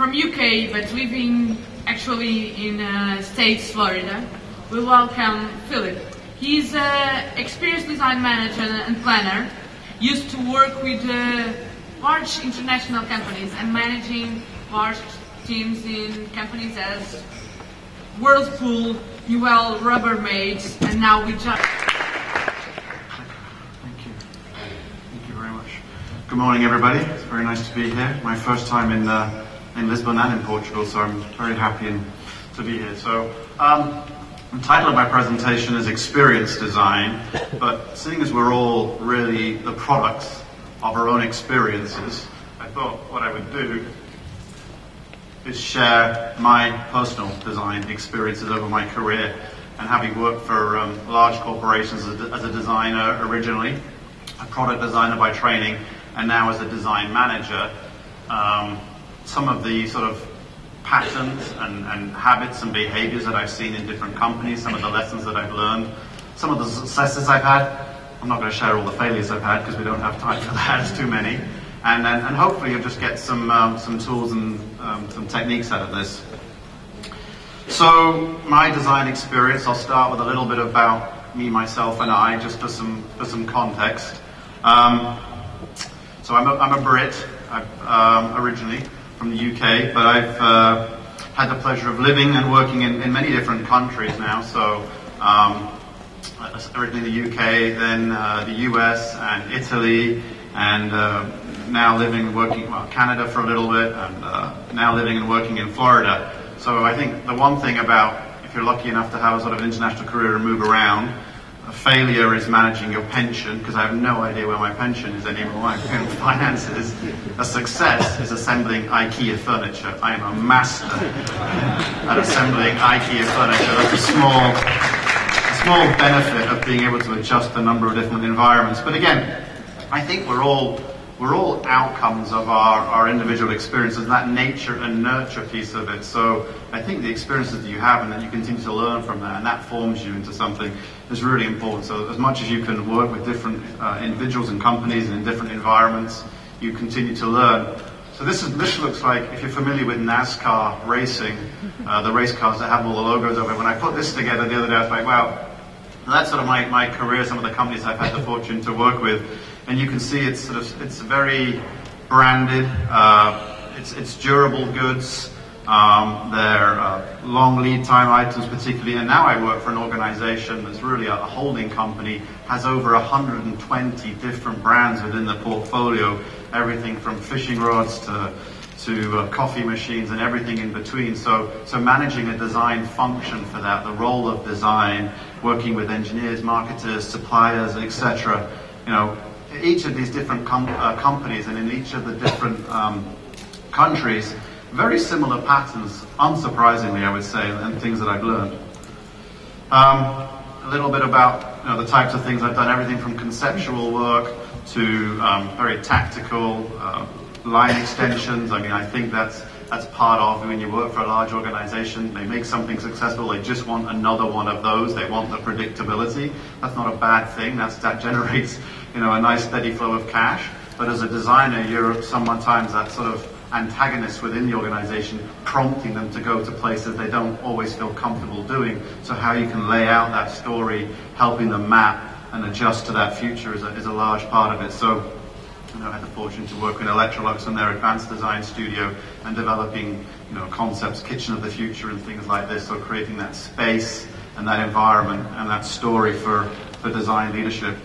from UK but living actually in uh, States, Florida. We welcome Philip. He's an experienced design manager and planner, used to work with uh, large international companies and managing large teams in companies as Whirlpool, Newell Rubbermaid, and now we just. Thank you. Thank you very much. Good morning, everybody. It's very nice to be here. My first time in uh, in Lisbon and in Portugal, so I'm very happy in, to be here. So, um, the title of my presentation is Experience Design, but seeing as we're all really the products of our own experiences, I thought what I would do is share my personal design experiences over my career. And having worked for um, large corporations as a, as a designer originally, a product designer by training, and now as a design manager, um, some of the sort of patterns and, and habits and behaviors that I've seen in different companies, some of the lessons that I've learned, some of the successes I've had. I'm not going to share all the failures I've had because we don't have time for that. It's too many. And, and, and hopefully you'll just get some, um, some tools and um, some techniques out of this. So my design experience, I'll start with a little bit about me, myself, and I, just for some, for some context. Um, so I'm a, I'm a Brit um, originally from the UK, but I've uh, had the pleasure of living and working in, in many different countries now. So um, originally the UK, then uh, the US and Italy, and uh, now living and working well Canada for a little bit, and uh, now living and working in Florida. So I think the one thing about if you're lucky enough to have a sort of international career and move around a failure is managing your pension because I have no idea where my pension is anymore. I'm in finances. A success is assembling IKEA furniture. I am a master at assembling IKEA furniture. That's a small, a small benefit of being able to adjust a number of different environments. But again, I think we're all we're all outcomes of our, our individual experiences, that nature and nurture piece of it. So I think the experiences that you have and that you continue to learn from that and that forms you into something is really important. So as much as you can work with different uh, individuals and companies and in different environments, you continue to learn. So this is this looks like if you're familiar with NASCAR racing, uh, the race cars that have all the logos of it. When I put this together the other day, I was like, wow, that's sort of my, my career, some of the companies I've had the fortune to work with and you can see it's sort of it's very branded. Uh, it's, it's durable goods. Um, they're uh, long lead time items, particularly. And now I work for an organization that's really a holding company, has over 120 different brands within the portfolio, everything from fishing rods to to uh, coffee machines and everything in between. So, so managing a design function for that, the role of design, working with engineers, marketers, suppliers, etc. You know, each of these different com- uh, companies and in each of the different um, countries, very similar patterns, unsurprisingly, I would say, and things that I've learned. Um, a little bit about you know, the types of things I've done, everything from conceptual work to um, very tactical uh, line extensions. I mean, I think that's that's part of when you work for a large organization. They make something successful. They just want another one of those. They want the predictability. That's not a bad thing. That's, that generates you know, a nice steady flow of cash. But as a designer, you're sometimes that sort of antagonist within the organization, prompting them to go to places they don't always feel comfortable doing. So how you can lay out that story, helping them map and adjust to that future is a, is a large part of it. So you know, I had the fortune to work with Electrolux and their advanced design studio and developing, you know, concepts, kitchen of the future and things like this. So creating that space and that environment and that story for, for design leadership.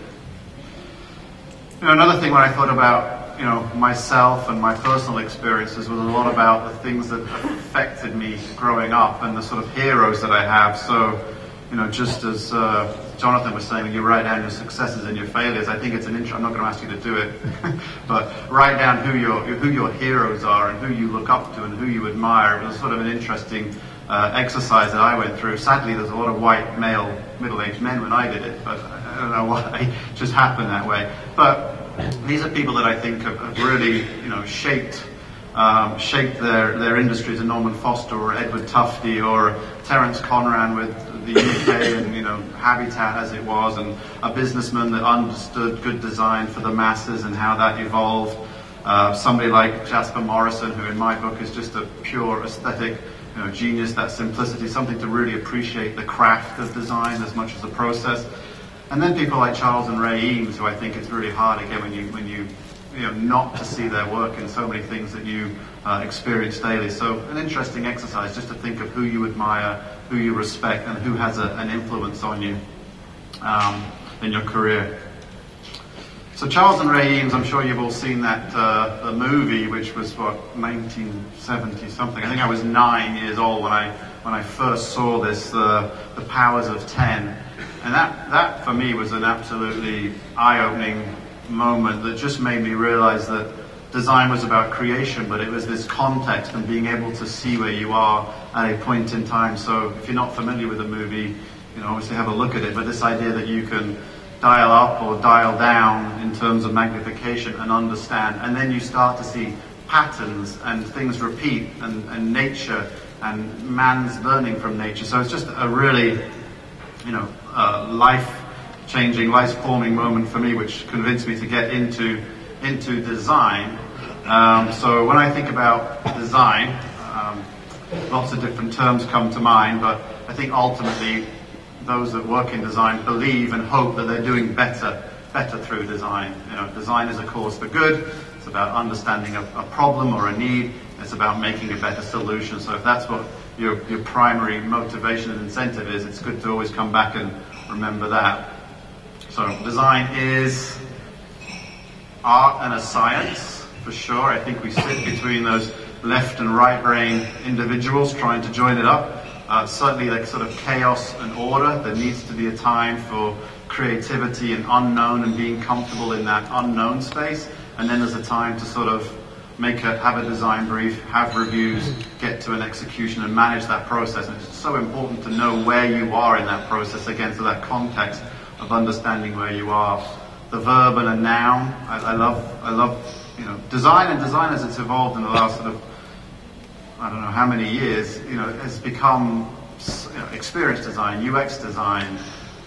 You know, another thing when I thought about, you know, myself and my personal experiences was a lot about the things that affected me growing up and the sort of heroes that I have. So, you know, just as uh, Jonathan was saying, when you write down your successes and your failures. I think it's an intro. I'm not going to ask you to do it, but write down who your who your heroes are and who you look up to and who you admire. It was sort of an interesting uh, exercise that I went through. Sadly, there's a lot of white male middle-aged men when I did it, but I don't know why. It just happened that way. But these are people that I think have, really, you know, shaped um, shaped their, their industries. A Norman Foster or Edward Tufte or Terence Conran with the UK and you know Habitat as it was, and a businessman that understood good design for the masses and how that evolved. Uh, somebody like Jasper Morrison, who in my book is just a pure aesthetic you know, genius, that simplicity, something to really appreciate the craft of design as much as the process. And then people like Charles and Ray Eames, who I think it's really hard again when you when you you know not to see their work in so many things that you uh, experience daily. So an interesting exercise just to think of who you admire, who you respect, and who has a, an influence on you um, in your career. So Charles and Ray Eames, I'm sure you've all seen that uh, movie, which was what 1970 something. I think I was nine years old when I when I first saw this, uh, The Powers of Ten, and that that for me was an absolutely eye-opening moment that just made me realize that design was about creation, but it was this context and being able to see where you are at a point in time. So if you're not familiar with the movie, you know, obviously have a look at it. But this idea that you can dial up or dial down in terms of magnification and understand. And then you start to see patterns and things repeat and, and nature and man's learning from nature. So it's just a really, you know, uh, life changing, life forming moment for me, which convinced me to get into, into design. Um, so when I think about design, um, lots of different terms come to mind, but I think ultimately those that work in design believe and hope that they're doing better, better through design. You know, design is a cause for good. It's about understanding a, a problem or a need. It's about making a better solution. So if that's what your, your primary motivation and incentive is, it's good to always come back and remember that. So design is art and a science, for sure. I think we sit between those left and right brain individuals trying to join it up. Uh, certainly, like sort of chaos and order. There needs to be a time for creativity and unknown and being comfortable in that unknown space. And then there's a time to sort of make a have a design brief, have reviews, get to an execution, and manage that process. And it's so important to know where you are in that process again, so that context of understanding where you are. The verb and a noun. I, I love. I love. You know, design and design as it's evolved in the last sort of I don't know how many years, you know, has become you know, experience design, UX design,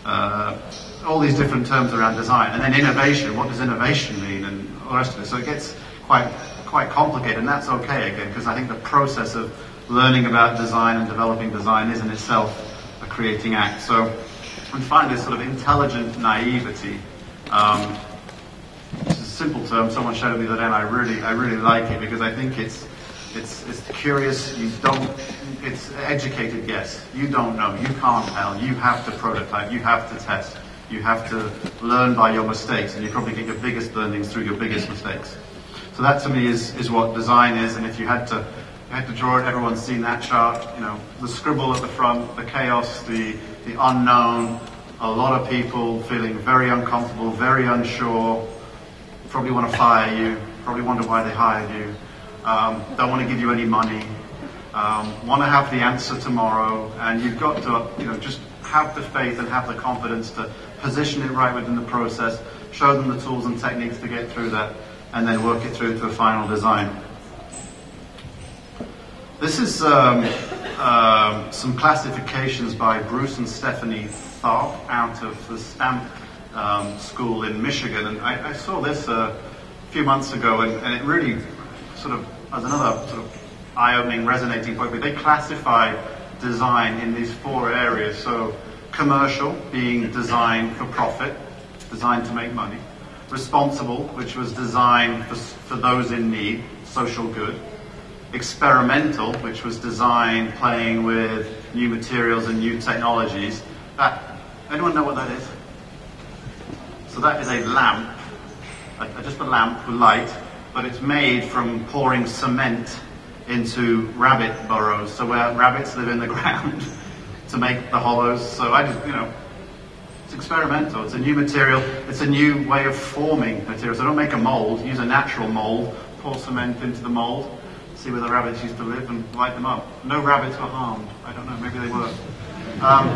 uh, all these different terms around design, and then innovation. What does innovation mean, and all the rest of it? So it gets quite quite complicated, and that's okay again because I think the process of learning about design and developing design is in itself a creating act. So and finally, this sort of intelligent naivety. Um, it's a simple term. Someone showed me that, and I really I really like it because I think it's it's, it's curious. You don't. It's educated guess. You don't know. You can't tell. You have to prototype. You have to test. You have to learn by your mistakes, and you probably get your biggest learnings through your biggest mistakes. So that to me is, is what design is. And if you had to you had to draw it, everyone's seen that chart. You know, the scribble at the front, the chaos, the the unknown. A lot of people feeling very uncomfortable, very unsure. Probably want to fire you. Probably wonder why they hired you um, don't want to give you any money, um, want to have the answer tomorrow, and you've got to, you know, just have the faith and have the confidence to position it right within the process, show them the tools and techniques to get through that, and then work it through to a final design. This is um, uh, some classifications by Bruce and Stephanie Tharp out of the Stamp um, School in Michigan, and I, I saw this uh, a few months ago, and, and it really sort of as another sort of eye-opening, resonating point, but they classify design in these four areas. So commercial being design for profit, designed to make money. Responsible, which was designed for, for those in need, social good. Experimental, which was designed playing with new materials and new technologies. That anyone know what that is? So that is a lamp, a, just a lamp with light but it's made from pouring cement into rabbit burrows, so where rabbits live in the ground to make the hollows. So I just, you know, it's experimental. It's a new material. It's a new way of forming materials. So don't make a mold. Use a natural mold. Pour cement into the mold. See where the rabbits used to live and light them up. No rabbits were harmed. I don't know. Maybe they were. Um,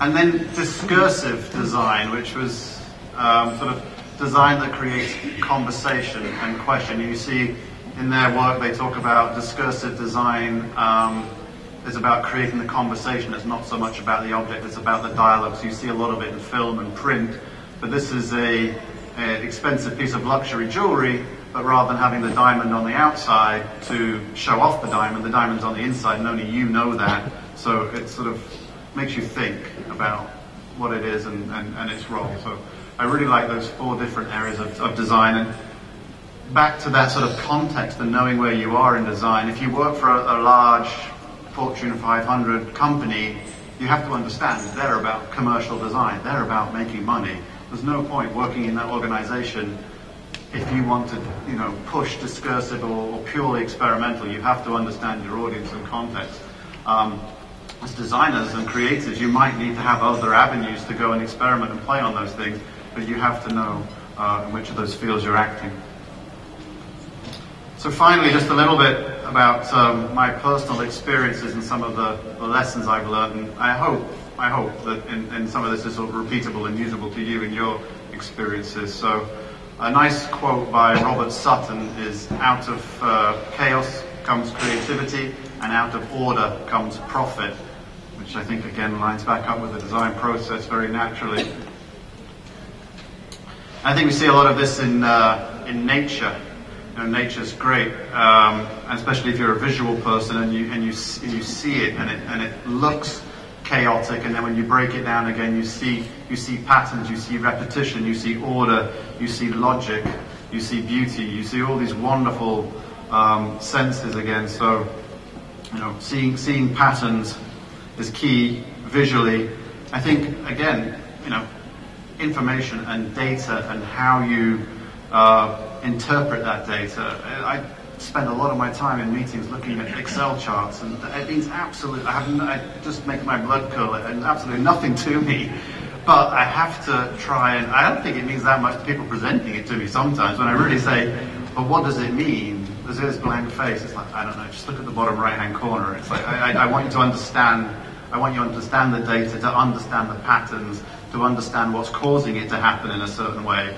and then discursive design, which was um, sort of design that creates conversation and question. You see in their work they talk about discursive design um, is about creating the conversation. It's not so much about the object, it's about the dialogue. So you see a lot of it in film and print. But this is a, an expensive piece of luxury jewelry, but rather than having the diamond on the outside to show off the diamond, the diamond's on the inside and only you know that. So it sort of makes you think about what it is and, and, and its role. So I really like those four different areas of, of design. And back to that sort of context and knowing where you are in design, if you work for a, a large Fortune 500 company, you have to understand they're about commercial design. They're about making money. There's no point working in that organization if you want to, you know, push discursive or, purely experimental, you have to understand your audience and context. Um, as designers and creators, you might need to have other avenues to go and experiment and play on those things, but you have to know uh, in which of those fields you're acting. So finally, just a little bit about um, my personal experiences and some of the, the, lessons I've learned. And I hope, I hope that in, in some of this is sort of repeatable and usable to you in your experiences. So a nice quote by Robert Sutton is out of uh, chaos comes creativity and out of order comes profit, which I think again lines back up with the design process very naturally. I think we see a lot of this in, uh, in nature. You know, nature's great, um, especially if you're a visual person and you, and you, you see it and, it and it looks chaotic, and then when you break it down again, you see you see patterns, you see repetition, you see order, you see logic, you see beauty, you see all these wonderful um, senses again. So, you know, seeing seeing patterns is key visually. I think again, you know, information and data and how you uh, interpret that data. I, spend a lot of my time in meetings looking at Excel charts, and it means absolutely, I have, I just make my blood curl, and absolutely nothing to me. But I have to try and, I don't think it means that much to people presenting it to me sometimes when I really say, but what does it mean? There's this blank face. It's like, I don't know, just look at the bottom right hand corner. It's like, I, I, I want you to understand, I want you to understand the data, to understand the patterns, to understand what's causing it to happen in a certain way.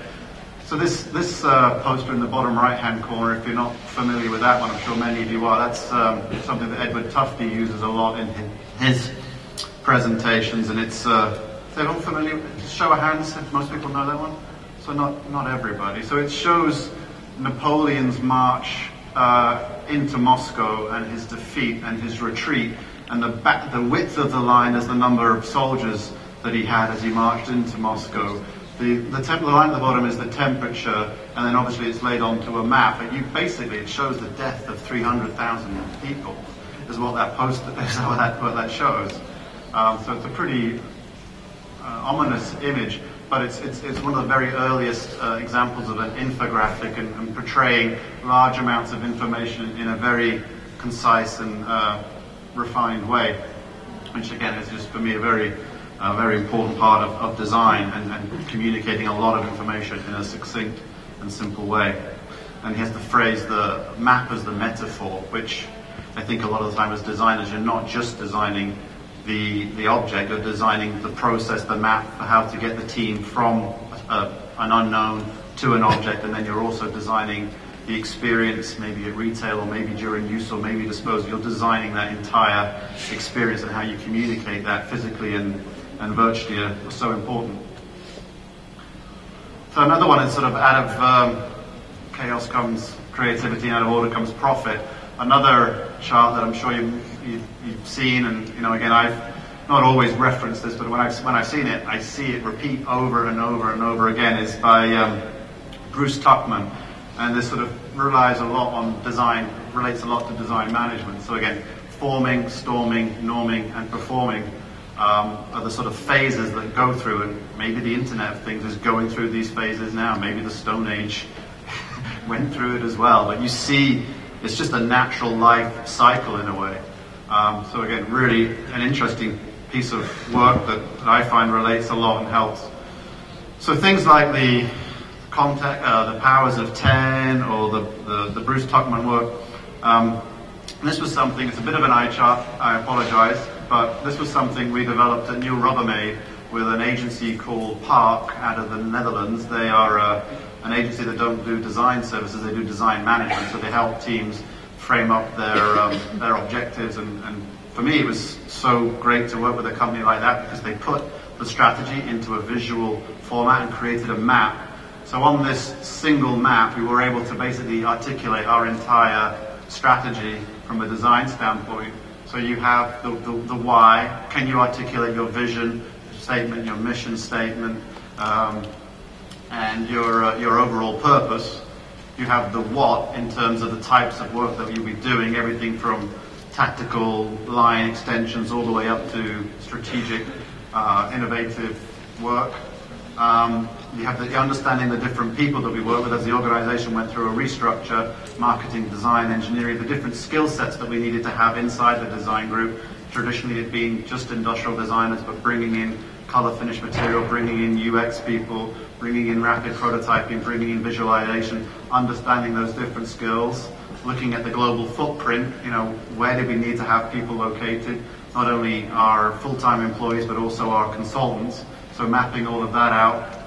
So this, this uh, poster in the bottom right-hand corner, if you're not familiar with that one, I'm sure many of you are, that's um, something that Edward Tufte uses a lot in his presentations, and it's, uh, is everyone familiar? Show of hands if most people know that one? So not, not everybody. So it shows Napoleon's march uh, into Moscow and his defeat and his retreat, and the, back, the width of the line is the number of soldiers that he had as he marched into Moscow. The, the, the line at the bottom is the temperature, and then obviously it's laid onto a map. And you basically it shows the death of 300,000 people, is what that post is what that, what that shows. Um, so it's a pretty uh, ominous image, but it's, it's, it's one of the very earliest uh, examples of an infographic and, and, portraying large amounts of information in a very concise and uh, refined way, which again is just for me a very a very important part of, of design and, and, communicating a lot of information in a succinct and simple way. And he has the phrase, the map as the metaphor, which I think a lot of the time as designers, you're not just designing the, the object, you're designing the process, the map for how to get the team from a, an unknown to an object, and then you're also designing the experience, maybe at retail or maybe during use or maybe disposal. You're designing that entire experience and how you communicate that physically and and virtually are, are so important. So another one is sort of out of um, chaos comes creativity, out of order comes profit. Another chart that I'm sure you, you, you've seen, and you know, again, I've not always referenced this, but when I've, when I've seen it, I see it repeat over and over and over again, is by um, Bruce Tuckman. And this sort of relies a lot on design, relates a lot to design management. So again, forming, storming, norming, and performing um, are the sort of phases that go through, and maybe the Internet of Things is going through these phases now. Maybe the Stone Age went through it as well. But you see, it's just a natural life cycle in a way. Um, so again, really an interesting piece of work that, that, I find relates a lot and helps. So things like the contact, uh, the powers of ten, or the, the, the Bruce Tuckman work. Um, this was something. It's a bit of an eye chart. I apologise but this was something we developed at Newell Rubbermaid with an agency called Park out of the Netherlands. They are uh, an agency that don't do design services, they do design management, so they help teams frame up their, um, their objectives. And, and for me, it was so great to work with a company like that because they put the strategy into a visual format and created a map So on this single map, we were able to basically articulate our entire strategy from a design standpoint. So you have the, the, the why. Can you articulate your vision statement, your mission statement, um, and your, uh, your overall purpose? You have the what in terms of the types of work that you'll be doing, everything from tactical line extensions all the way up to strategic, uh, innovative work. Um, you have the understanding the different people that we work with as the organization went through a restructure, marketing, design, engineering, the different skill sets that we needed to have inside the design group. Traditionally, it being just industrial designers, but bringing in color finish material, bringing in UX people, bringing in rapid prototyping, bringing in visualization, understanding those different skills looking at the global footprint, you know, where do we need to have people located? Not only our full-time employees, but also our consultants. So mapping all of that out.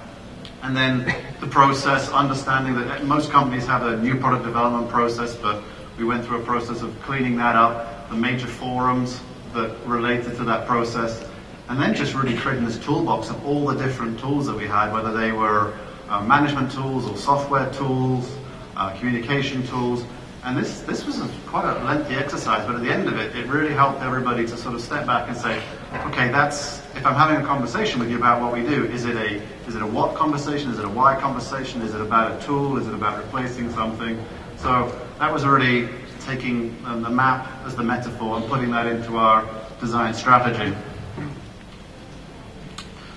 And then the process, understanding that most companies have a new product development process, but we went through a process of cleaning that up, the major forums that related to that process, and then just really creating this toolbox of all the different tools that we had, whether they were uh, management tools or software tools, uh, communication tools, and this, this was a, quite a lengthy exercise, but at the end of it, it really helped everybody to sort of step back and say, okay, that's, if I'm having a conversation with you about what we do, is it a, is it a what conversation? Is it a why conversation? Is it about a tool? Is it about replacing something? So that was really taking um, the map as the metaphor and putting that into our design strategy.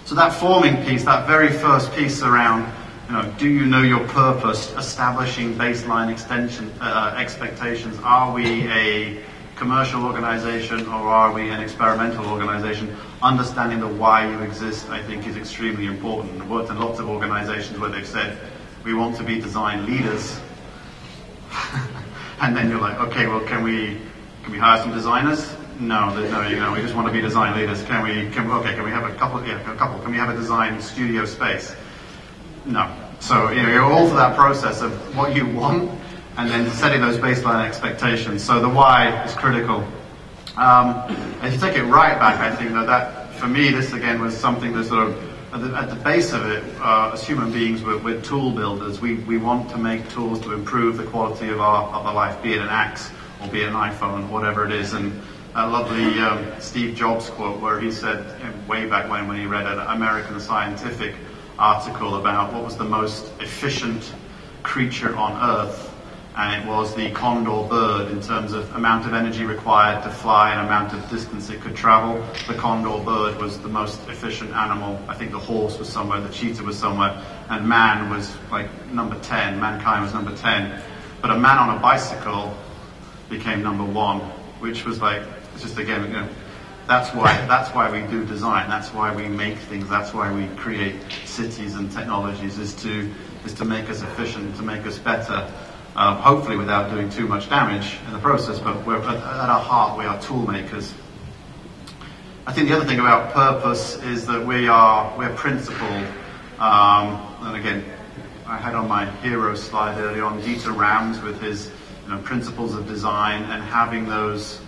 So that forming piece, that very first piece around know, do you know your purpose? Establishing baseline extension uh, expectations. Are we a commercial organization or are we an experimental organization? Understanding the why you exist, I think, is extremely important. I've worked in lots of organizations where they've said, we want to be design leaders. and then you're like, okay, well, can we, can we hire some designers? No, no, you know, we just want to be design leaders. Can we, can, okay, can we have a couple, yeah, a couple, can we have a design studio space? No. So you know, you're all through that process of what you want and then setting those baseline expectations. So the why is critical. Um, if you take it right back, I think that, that for me, this again was something that sort of at the, at the base of it, uh, as human beings, we're, we're, tool builders. We, we want to make tools to improve the quality of our, of our life, be it an axe or be it an iPhone, whatever it is. And a lovely um, Steve Jobs quote where he said, way back when, when he read an American Scientific article about what was the most efficient creature on Earth, and it was the condor bird in terms of amount of energy required to fly and amount of distance it could travel. The condor bird was the most efficient animal. I think the horse was somewhere, the cheetah was somewhere, and man was like number 10, mankind was number 10. But a man on a bicycle became number one, which was like, it's just again, you know, that's why that's why we do design. That's why we make things. That's why we create cities and technologies. Is to is to make us efficient, to make us better. Um, hopefully, without doing too much damage in the process. But at, at our heart, we are tool makers. I think the other thing about purpose is that we are we're principled. Um, and again, I had on my hero slide earlier on Dieter Rams with his you know, principles of design and having those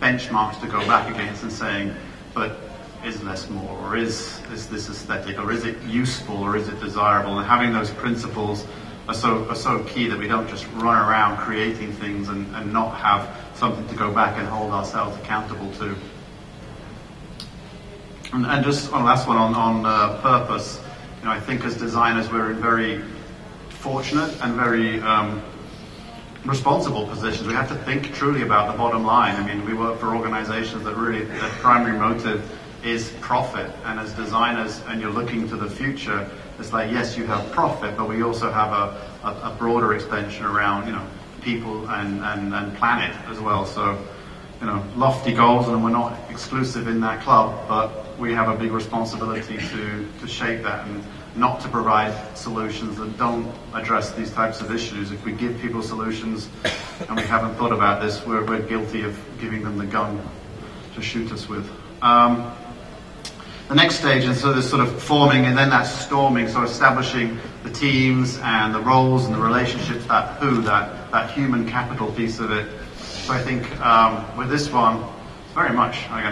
benchmarks to go back against and saying, but is less more, or is, is this aesthetic, or is it useful, or is it desirable? And having those principles are so, are so key that we don't just run around creating things and, and not have something to go back and hold ourselves accountable to. And, and just one last one on, on uh, purpose. You know, I think as designers we're very fortunate and very um, responsible positions. We have to think truly about the bottom line. I mean, we work for organizations that really, their primary motive is profit. And as designers, and you're looking to the future, it's like, yes, you have profit, but we also have a, a, a broader extension around, you know, people and, and, and planet as well. So, you know, lofty goals, and we're not exclusive in that club, but we have a big responsibility to, to shape that. And, not to provide solutions that don't address these types of issues. If we give people solutions and we haven't thought about this, we're, we're guilty of giving them the gun to shoot us with. Um, the next stage is so this sort of forming and then that storming, so establishing the teams and the roles and the relationships, that who, that, that human capital piece of it. So I think um, with this one, very much, I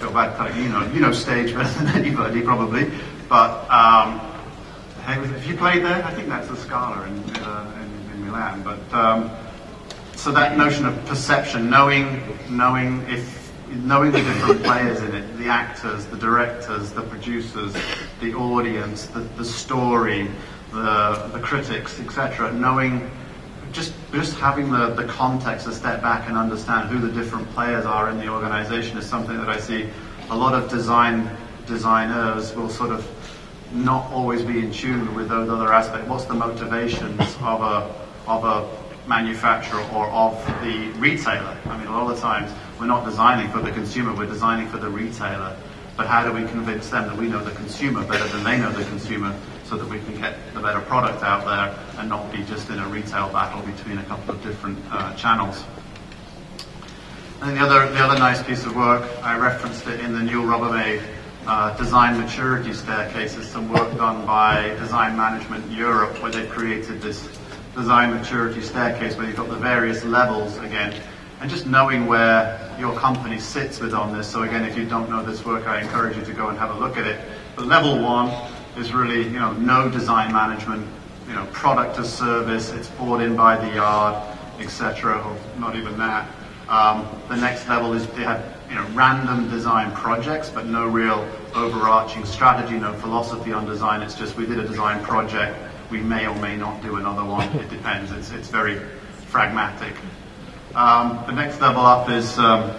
bad telling you know, you know stage better than anybody probably, but um, If you played there, I think that's the Scala in, uh, in, in Milan. But um, so that notion of perception, knowing, knowing if, knowing the different players in it, the actors, the directors, the producers, the audience, the, the story, the, the critics, etc. Knowing, just just having the, the context to step back and understand who the different players are in the organization is something that I see a lot of design designers will sort of not always be in tune with those other aspects. What's the motivations of a of a manufacturer or of the retailer? I mean, a lot of the times we're not designing for the consumer, we're designing for the retailer. But how do we convince them that we know the consumer better than they know the consumer so that we can get the better product out there and not be just in a retail battle between a couple of different uh, channels? And the other, the other nice piece of work, I referenced it in the Newell Rubbermaid uh, design maturity staircase is some work done by Design Management Europe where they've created this design maturity staircase where you've got the various levels again and just knowing where your company sits with on this. So again, if you don't know this work, I encourage you to go and have a look at it. But level one is really, you know, no design management, you know, product as service, it's bought in by the yard, etc., not even that. Um, the next level is they have you know, random design projects, but no real overarching strategy, no philosophy on design. It's just we did a design project, we may or may not do another one. It depends. It's, it's very pragmatic. Um, the next level up is um,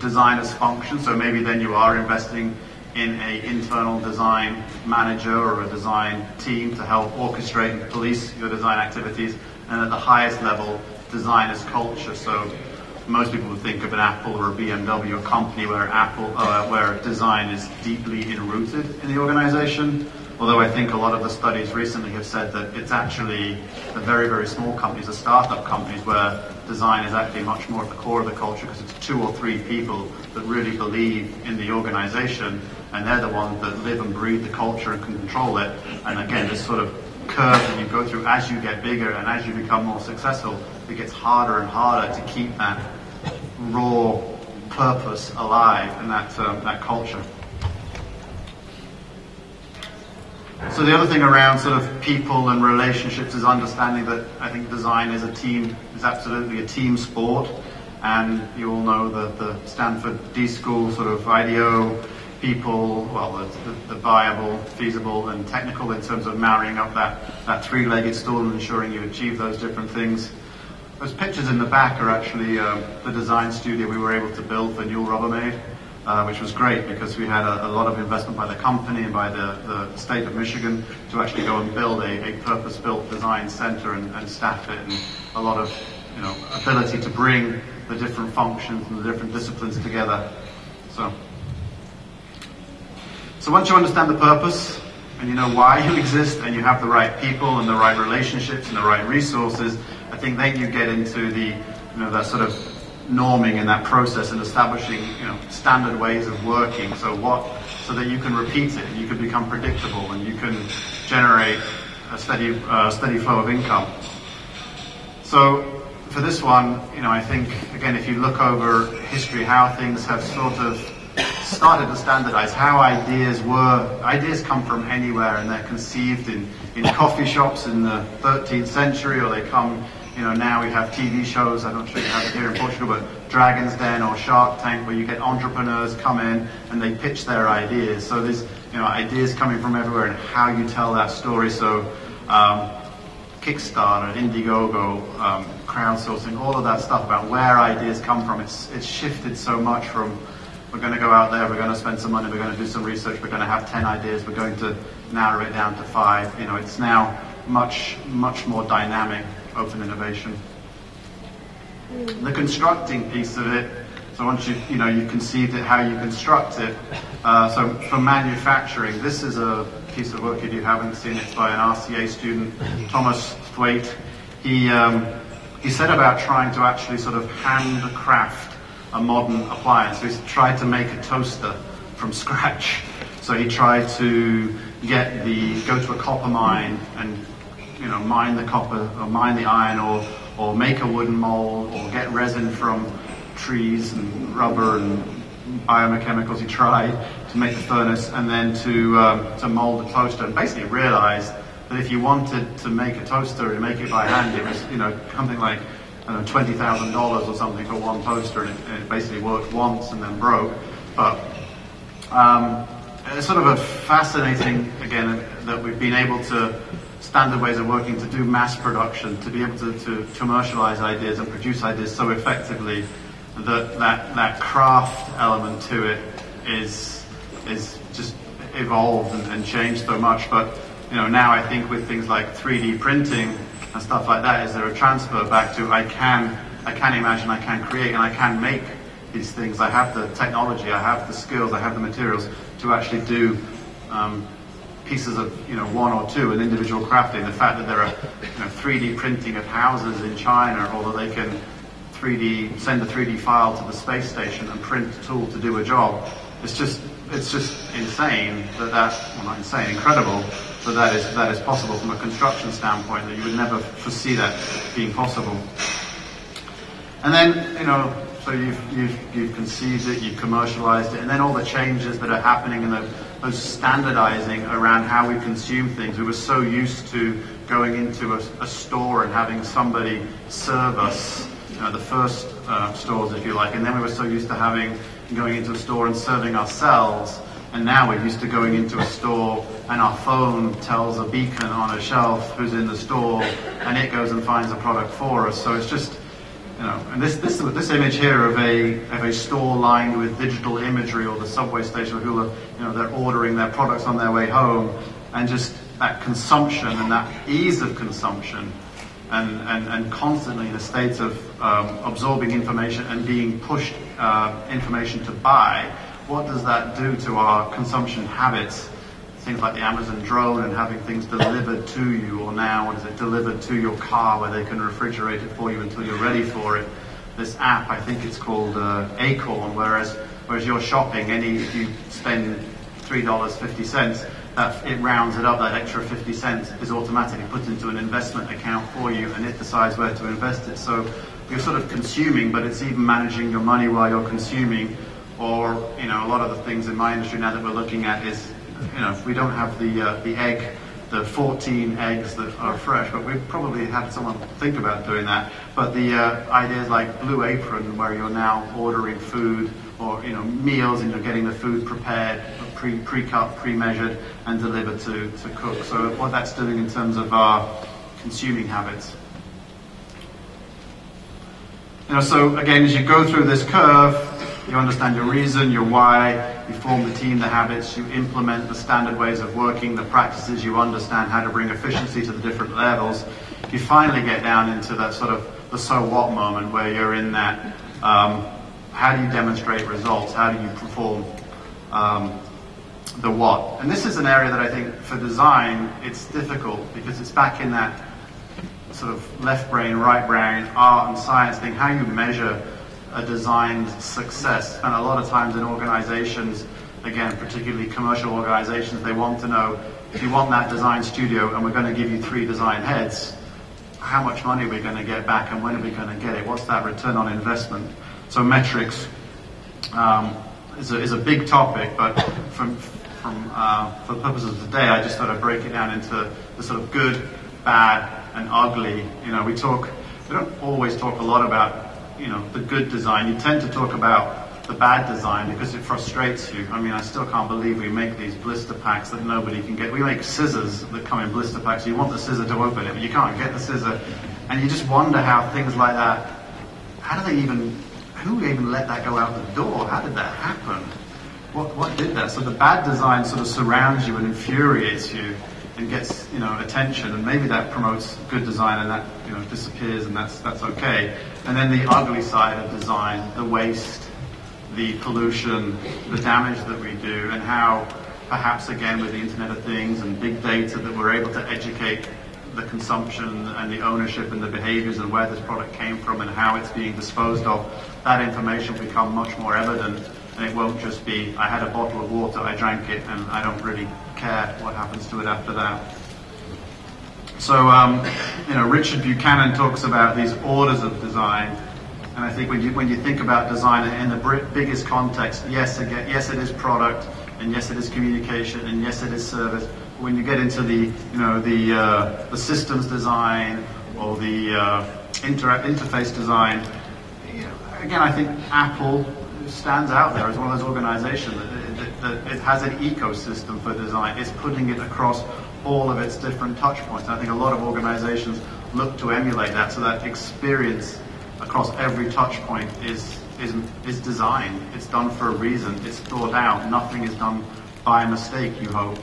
design as function. So maybe then you are investing in a internal design manager or a design team to help orchestrate and police your design activities. And at the highest level, design as culture. So most people would think of an Apple or a BMW, a company where Apple, uh, where design is deeply enrooted in the organization. Although I think a lot of the studies recently have said that it's actually the very, very small companies, the startup companies, where design is actually much more at the core of the culture because it's two or three people that really believe in the organization and they're the ones that live and breathe the culture and can control it. And again, this sort of curve that you go through as you get bigger and as you become more successful, it gets harder and harder to keep that raw purpose alive and that, um, that culture. So the other thing around sort of people and relationships is understanding that I think design is a team, is absolutely a team sport. And you all know that the Stanford D School sort of IDEO people, well, the, the, viable, feasible, and technical in terms of marrying up that, that three-legged stool and ensuring you achieve those different things. Those pictures in the back are actually um, the design studio we were able to build for Newell Rubbermaid, uh, which was great because we had a, a, lot of investment by the company and by the, the state of Michigan to actually go and build a, a purpose-built design center and, and staff it, and a lot of you know ability to bring the different functions and the different disciplines together. So. So once you understand the purpose and you know why you exist and you have the right people and the right relationships and the right resources, I think then you get into the, you know, that sort of norming and that process and establishing, you know, standard ways of working. So what, so that you can repeat it and you can become predictable and you can generate a steady, uh, steady flow of income. So for this one, you know, I think again, if you look over history, how things have sort of started to standardize how ideas were. Ideas come from anywhere and they're conceived in, in coffee shops in the 13th century or they come, you know, now we have TV shows, I'm not sure you have it here in Portugal, but Dragon's Den or Shark Tank where you get entrepreneurs come in and they pitch their ideas. So there's, you know, ideas coming from everywhere and how you tell that story. So, um, Kickstarter, Indiegogo, um, crowdsourcing, all of that stuff about where ideas come from. It's, it's shifted so much from we're going to go out there, we're going to spend some money, we're going to do some research, we're going to have 10 ideas, we're going to narrow it down to five. You know, it's now much, much more dynamic, open innovation. The constructing piece of it, so once you, you know, you conceived it, how you construct it. Uh, so for manufacturing, this is a piece of work, if you haven't seen it, by an RCA student, Thomas Thwaites. He, um, he said about trying to actually sort of handcraft a modern appliance. So he tried to make a toaster from scratch. So he tried to get the go to a copper mine and you know mine the copper or mine the iron or or make a wooden mold or get resin from trees and rubber and biochemicals he tried to make the furnace and then to, um, to mold the toaster and basically realized that if you wanted to make a toaster and make it by hand, it was, you know, something like know, $20,000 or something for one poster, and it, it, basically worked once and then broke. But um, it's sort of a fascinating, again, that we've been able to standard ways of working to do mass production, to be able to, to commercialize ideas and produce ideas so effectively that that, that craft element to it is is just evolved and, and changed so much. But you know, now I think with things like 3D printing and stuff like that, is there a transfer back to I can I can imagine, I can create, and I can make these things. I have the technology, I have the skills, I have the materials to actually do um, pieces of you know one or two, an individual crafting. The fact that there are you know, 3D printing of houses in China, or that they can 3D send a 3D file to the space station and print a tool to do a job. It's just it's just insane that that well not insane, incredible that that is that is possible from a construction standpoint. That you would never foresee that being possible. And then you know so you've, you've, you've conceived it, you've commercialized it, and then all the changes that are happening and the, those standardizing around how we consume things. We were so used to going into a, a store and having somebody serve us, you know, the first uh, stores, if you like, and then we were so used to having going into a store and serving ourselves. And now we're used to going into a store and our phone tells a beacon on a shelf who's in the store and it goes and finds a product for us. So it's just you know, and this, this, this image here of a, of a store lined with digital imagery or the subway station people are, you know, they're ordering their products on their way home and just that consumption and that ease of consumption and, and, and constantly in a state of um, absorbing information and being pushed uh, information to buy, what does that do to our consumption habits? things like the Amazon drone and having things delivered to you, or now, what is it, delivered to your car where they can refrigerate it for you until you're ready for it. This app, I think it's called uh, Acorn, whereas whereas you're shopping, any if you spend three dollars fifty cents, that it rounds it up. That extra fifty cents is automatically put into an investment account for you, and it decides where to invest it. So you're sort of consuming, but it's even managing your money while you're consuming. Or you know, a lot of the things in my industry now that we're looking at is you know, we don't have the uh, the egg, the 14 eggs that are fresh, but we've probably had someone think about doing that. But the uh, ideas like Blue Apron, where you're now ordering food or you know meals and you're getting the food prepared, pre pre-cut, pre-measured, and delivered to to cook. So what that's doing in terms of our consuming habits. You know, so again, as you go through this curve, you understand your reason, your why, you form the team, the habits, you implement the standard ways of working, the practices, you understand how to bring efficiency to the different levels. You finally get down into that sort of the so what moment where you're in that um, how do you demonstrate results? How do you perform um, the what? And this is an area that I think for design it's difficult because it's back in that sort of left brain, right brain, art and science thing, how you measure a designed success. And a lot of times in organizations, again, particularly commercial organizations, they want to know if you want that design studio and we're going to give you three design heads, how much money are we going to get back and when are we going to get it? What's that return on investment? So metrics um, is, a, is a big topic, but from, from, uh, for the purposes of today, I just thought I'd break it down into the sort of good, bad, and ugly. You know, we talk, we don't always talk a lot about you know, the good design. You tend to talk about the bad design because it frustrates you. I mean, I still can't believe we make these blister packs that nobody can get. We make scissors that come in blister packs. You want the scissor to open it, but you can't get the scissor. And you just wonder how things like that, how do they even, who even let that go out the door? How did that happen? What, what did that? So the bad design sort of surrounds you and infuriates you and gets you know attention, and maybe that promotes good design, and that you know disappears, and that's that's okay. And then the ugly side of design, the waste, the pollution, the damage that we do, and how perhaps again with the Internet of Things and big data that we're able to educate the consumption and the ownership and the behaviors and where this product came from and how it's being disposed of, that information will become much more evident and it won't just be, I had a bottle of water, I drank it, and I don't really care what happens to it after that. So, um, you know, Richard Buchanan talks about these orders of design, And I think when you when you think about design in the biggest context, yes, again, yes, it is product, and yes, it is communication, and yes, it is service. But When you get into the you know the uh, the systems design or the uh, inter- interface design, you know, again, I think Apple stands out there as one of those organizations that, that, that it has an ecosystem for design. It's putting it across all of its different touch points. I think a lot of organizations look to emulate that so that experience across every touch point is, is, is designed. It's done for a reason. It's thought out. Nothing is done by mistake, you hope.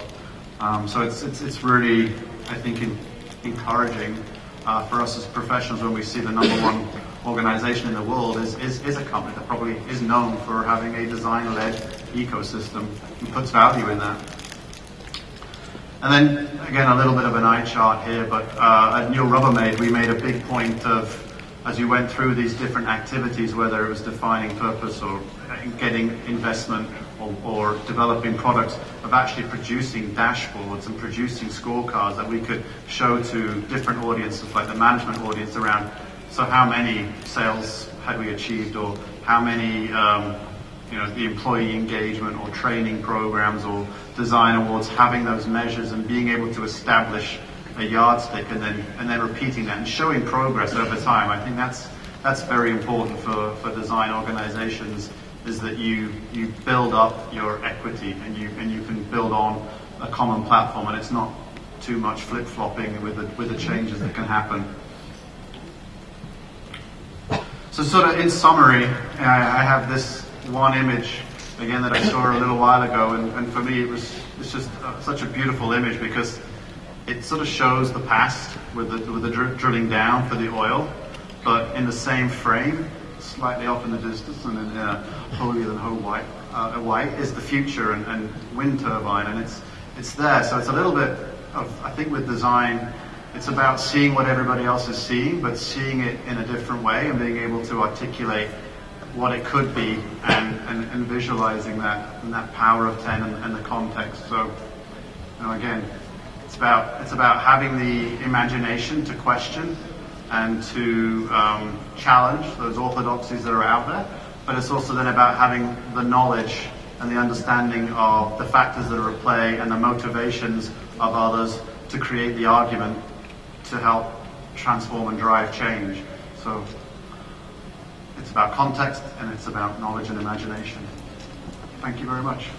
Um, so it's, it's, it's really, I think, in, encouraging uh, for us as professionals when we see the number one organization in the world is, is, is a company that probably is known for having a design-led ecosystem and puts value in that. And then, again, a little bit of an eye chart here, but uh, at Newell Rubbermaid, we made a big point of, as you went through these different activities, whether it was defining purpose or getting investment or, or developing products, of actually producing dashboards and producing scorecards that we could show to different audiences, like the management audience around, so how many sales had we achieved or how many um, you know, the employee engagement or training programs or design awards, having those measures and being able to establish a yardstick and then and then repeating that and showing progress over time. I think that's that's very important for, for design organizations is that you you build up your equity and you and you can build on a common platform and it's not too much flip flopping with the with the changes that can happen. So sort of in summary, I, I have this one image again that I saw a little while ago, and, and for me it was it's just uh, such a beautiful image because it sort of shows the past with the with the dr- drilling down for the oil, but in the same frame, slightly off in the distance, and then uh, holier than whole white uh, white is the future and, and wind turbine, and it's it's there. So it's a little bit of I think with design. It's about seeing what everybody else is seeing, but seeing it in a different way and being able to articulate what it could be and, and, and visualizing that and that power of 10 and, and the context. So, you know, again, it's about, it's about having the imagination to question and to um, challenge those orthodoxies that are out there, but it's also then about having the knowledge and the understanding of the factors that are at play and the motivations of others to create the argument to help transform and drive change. So it's about context and it's about knowledge and imagination. Thank you very much.